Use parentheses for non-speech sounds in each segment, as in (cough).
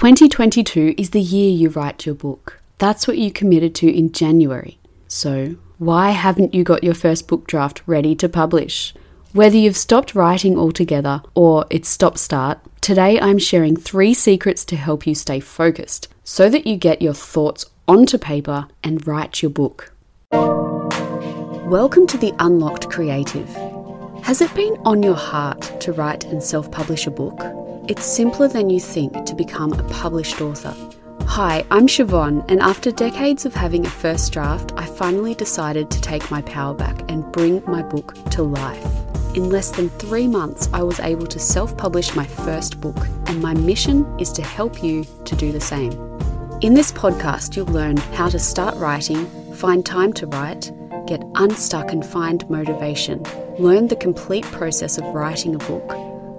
2022 is the year you write your book. That's what you committed to in January. So, why haven't you got your first book draft ready to publish? Whether you've stopped writing altogether or it's stop start, today I'm sharing three secrets to help you stay focused so that you get your thoughts onto paper and write your book. Welcome to the Unlocked Creative. Has it been on your heart to write and self publish a book? It's simpler than you think to become a published author. Hi, I'm Siobhan, and after decades of having a first draft, I finally decided to take my power back and bring my book to life. In less than three months, I was able to self publish my first book, and my mission is to help you to do the same. In this podcast, you'll learn how to start writing, find time to write, get unstuck and find motivation, learn the complete process of writing a book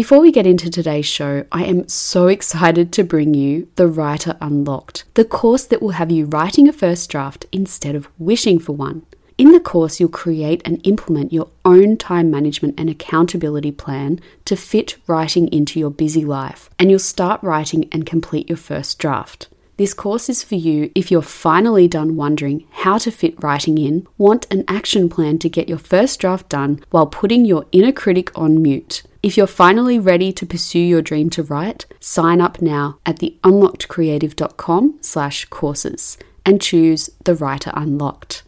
Before we get into today's show, I am so excited to bring you The Writer Unlocked, the course that will have you writing a first draft instead of wishing for one. In the course, you'll create and implement your own time management and accountability plan to fit writing into your busy life, and you'll start writing and complete your first draft. This course is for you if you're finally done wondering how to fit writing in, want an action plan to get your first draft done while putting your inner critic on mute if you're finally ready to pursue your dream to write, sign up now at the unlockedcreative.com slash courses and choose the writer unlocked.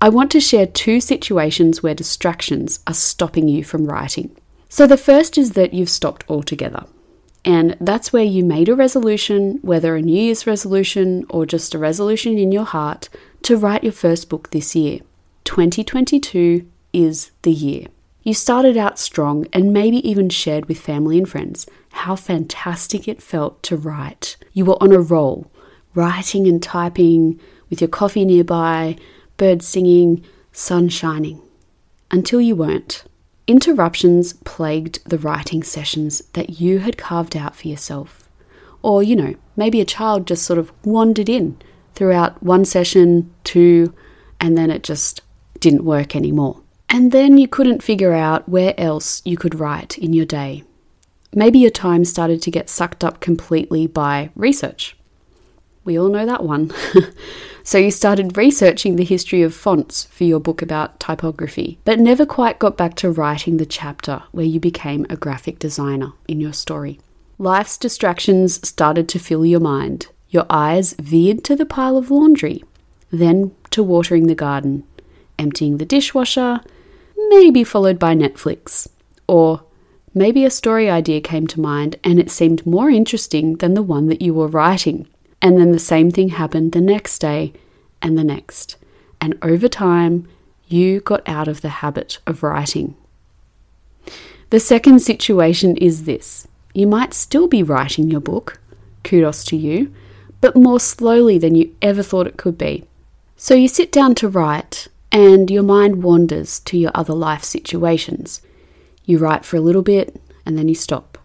I want to share two situations where distractions are stopping you from writing. So the first is that you've stopped altogether. And that's where you made a resolution, whether a New Year's resolution or just a resolution in your heart, to write your first book this year. 2022 is the year. You started out strong and maybe even shared with family and friends how fantastic it felt to write. You were on a roll, writing and typing with your coffee nearby, birds singing, sun shining. Until you weren't. Interruptions plagued the writing sessions that you had carved out for yourself. Or, you know, maybe a child just sort of wandered in throughout one session, two, and then it just didn't work anymore. And then you couldn't figure out where else you could write in your day. Maybe your time started to get sucked up completely by research. We all know that one. (laughs) so you started researching the history of fonts for your book about typography, but never quite got back to writing the chapter where you became a graphic designer in your story. Life's distractions started to fill your mind. Your eyes veered to the pile of laundry, then to watering the garden, emptying the dishwasher, maybe followed by Netflix. Or maybe a story idea came to mind and it seemed more interesting than the one that you were writing. And then the same thing happened the next day and the next. And over time, you got out of the habit of writing. The second situation is this you might still be writing your book, kudos to you, but more slowly than you ever thought it could be. So you sit down to write, and your mind wanders to your other life situations. You write for a little bit and then you stop.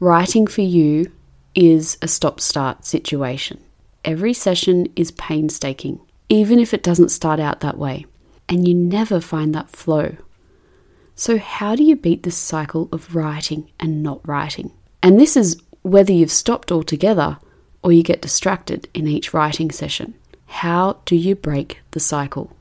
Writing for you is a stop start situation. Every session is painstaking, even if it doesn't start out that way, and you never find that flow. So, how do you beat this cycle of writing and not writing? And this is whether you've stopped altogether or you get distracted in each writing session. How do you break the cycle?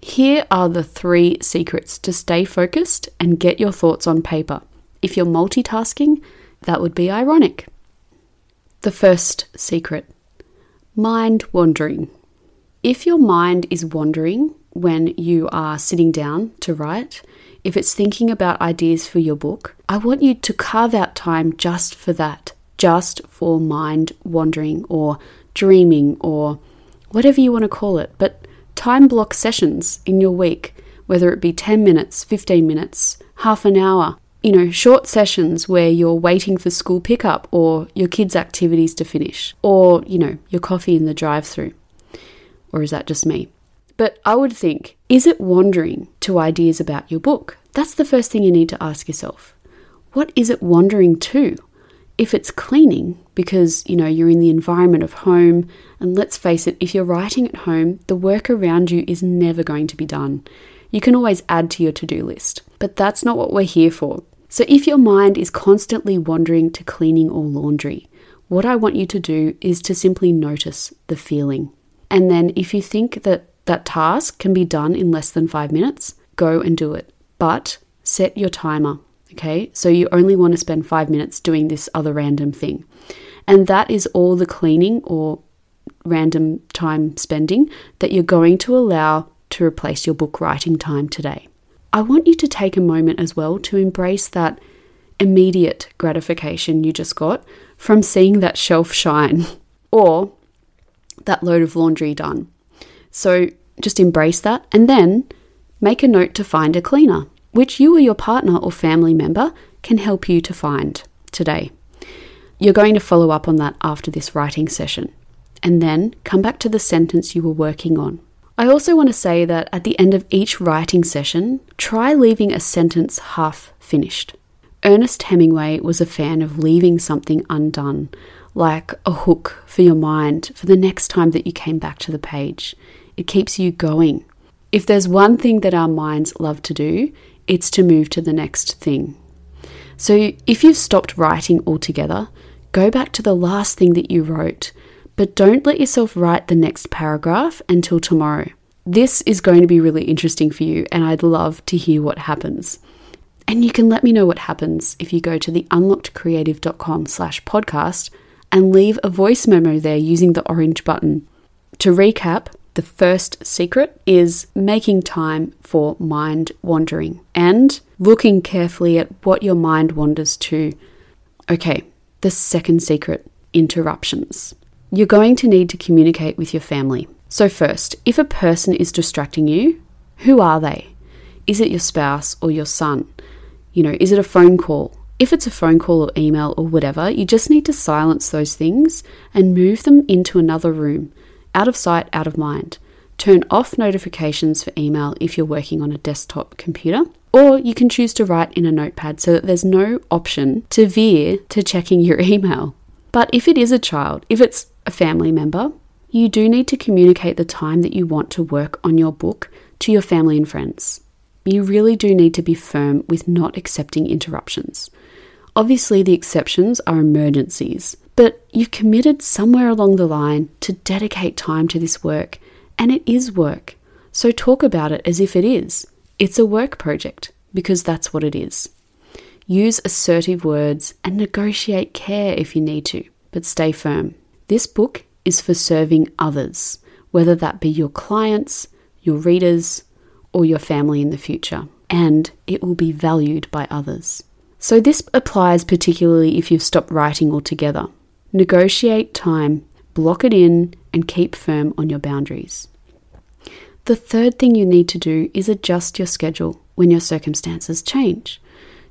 Here are the three secrets to stay focused and get your thoughts on paper. If you're multitasking, that would be ironic. The first secret mind wandering. If your mind is wandering when you are sitting down to write, if it's thinking about ideas for your book, I want you to carve out time just for that, just for mind wandering or dreaming or whatever you want to call it. But time block sessions in your week, whether it be 10 minutes, 15 minutes, half an hour. You know, short sessions where you're waiting for school pickup or your kids' activities to finish, or, you know, your coffee in the drive through. Or is that just me? But I would think, is it wandering to ideas about your book? That's the first thing you need to ask yourself. What is it wandering to? If it's cleaning, because you know you're in the environment of home, and let's face it, if you're writing at home, the work around you is never going to be done. You can always add to your to do list, but that's not what we're here for. So, if your mind is constantly wandering to cleaning or laundry, what I want you to do is to simply notice the feeling. And then, if you think that that task can be done in less than five minutes, go and do it. But set your timer, okay? So, you only want to spend five minutes doing this other random thing. And that is all the cleaning or random time spending that you're going to allow to replace your book writing time today. I want you to take a moment as well to embrace that immediate gratification you just got from seeing that shelf shine (laughs) or that load of laundry done. So just embrace that and then make a note to find a cleaner, which you or your partner or family member can help you to find today. You're going to follow up on that after this writing session and then come back to the sentence you were working on. I also want to say that at the end of each writing session, try leaving a sentence half finished. Ernest Hemingway was a fan of leaving something undone, like a hook for your mind for the next time that you came back to the page. It keeps you going. If there's one thing that our minds love to do, it's to move to the next thing. So if you've stopped writing altogether, go back to the last thing that you wrote but don't let yourself write the next paragraph until tomorrow. This is going to be really interesting for you, and I'd love to hear what happens. And you can let me know what happens if you go to the unlockedcreative.com slash podcast and leave a voice memo there using the orange button. To recap, the first secret is making time for mind wandering and looking carefully at what your mind wanders to. Okay, the second secret interruptions you're going to need to communicate with your family. So, first, if a person is distracting you, who are they? Is it your spouse or your son? You know, is it a phone call? If it's a phone call or email or whatever, you just need to silence those things and move them into another room, out of sight, out of mind. Turn off notifications for email if you're working on a desktop computer, or you can choose to write in a notepad so that there's no option to veer to checking your (laughs) email. But if it is a child, if it's a family member, you do need to communicate the time that you want to work on your book to your family and friends. You really do need to be firm with not accepting interruptions. Obviously, the exceptions are emergencies, but you've committed somewhere along the line to dedicate time to this work, and it is work. So talk about it as if it is. It's a work project, because that's what it is. Use assertive words and negotiate care if you need to, but stay firm. This book is for serving others, whether that be your clients, your readers, or your family in the future, and it will be valued by others. So, this applies particularly if you've stopped writing altogether. Negotiate time, block it in, and keep firm on your boundaries. The third thing you need to do is adjust your schedule when your circumstances change.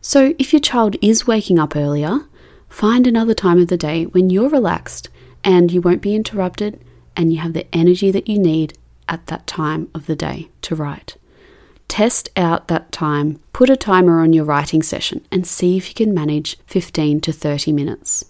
So, if your child is waking up earlier, find another time of the day when you're relaxed and you won't be interrupted and you have the energy that you need at that time of the day to write. Test out that time, put a timer on your writing session, and see if you can manage 15 to 30 minutes.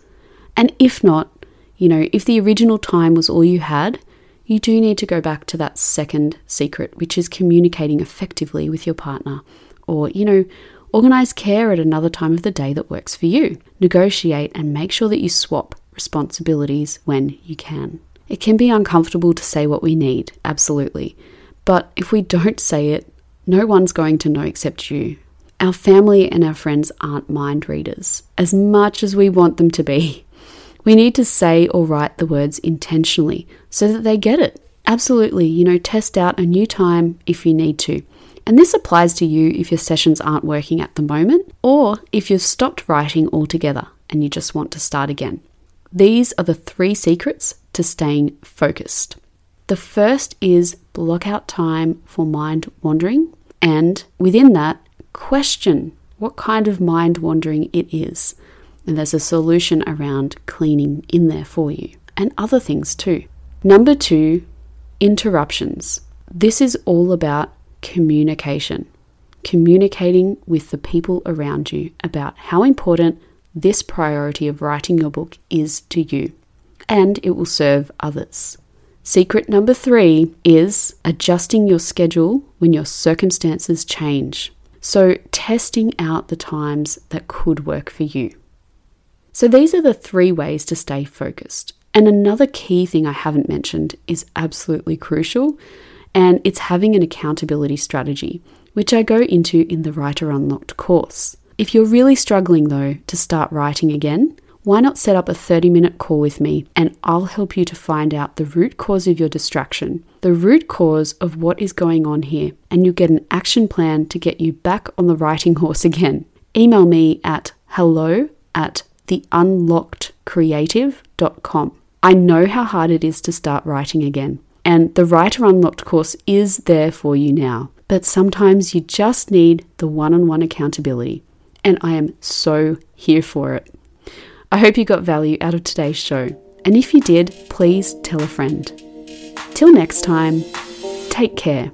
And if not, you know, if the original time was all you had, you do need to go back to that second secret, which is communicating effectively with your partner. Or, you know, organize care at another time of the day that works for you. Negotiate and make sure that you swap responsibilities when you can. It can be uncomfortable to say what we need, absolutely. But if we don't say it, no one's going to know except you. Our family and our friends aren't mind readers, as much as we want them to be. We need to say or write the words intentionally so that they get it. Absolutely, you know, test out a new time if you need to. And this applies to you if your sessions aren't working at the moment or if you've stopped writing altogether and you just want to start again. These are the three secrets to staying focused. The first is block out time for mind wandering, and within that, question what kind of mind wandering it is. And there's a solution around cleaning in there for you, and other things too. Number two, interruptions. This is all about communication, communicating with the people around you about how important this priority of writing your book is to you, and it will serve others. Secret number three is adjusting your schedule when your circumstances change. So, testing out the times that could work for you. So, these are the three ways to stay focused. And another key thing I haven't mentioned is absolutely crucial, and it's having an accountability strategy, which I go into in the Writer Unlocked course. If you're really struggling though to start writing again, why not set up a 30 minute call with me and I'll help you to find out the root cause of your distraction, the root cause of what is going on here, and you'll get an action plan to get you back on the writing (laughs) horse again. Email me at hello at theunlockedcreative.com. I know how hard it is to start writing again, and the Writer Unlocked course is there for you now. But sometimes you just need the one on one accountability and I am so here for it. I hope you got value out of today's show, and if you did, please tell a friend. Till next time, take care.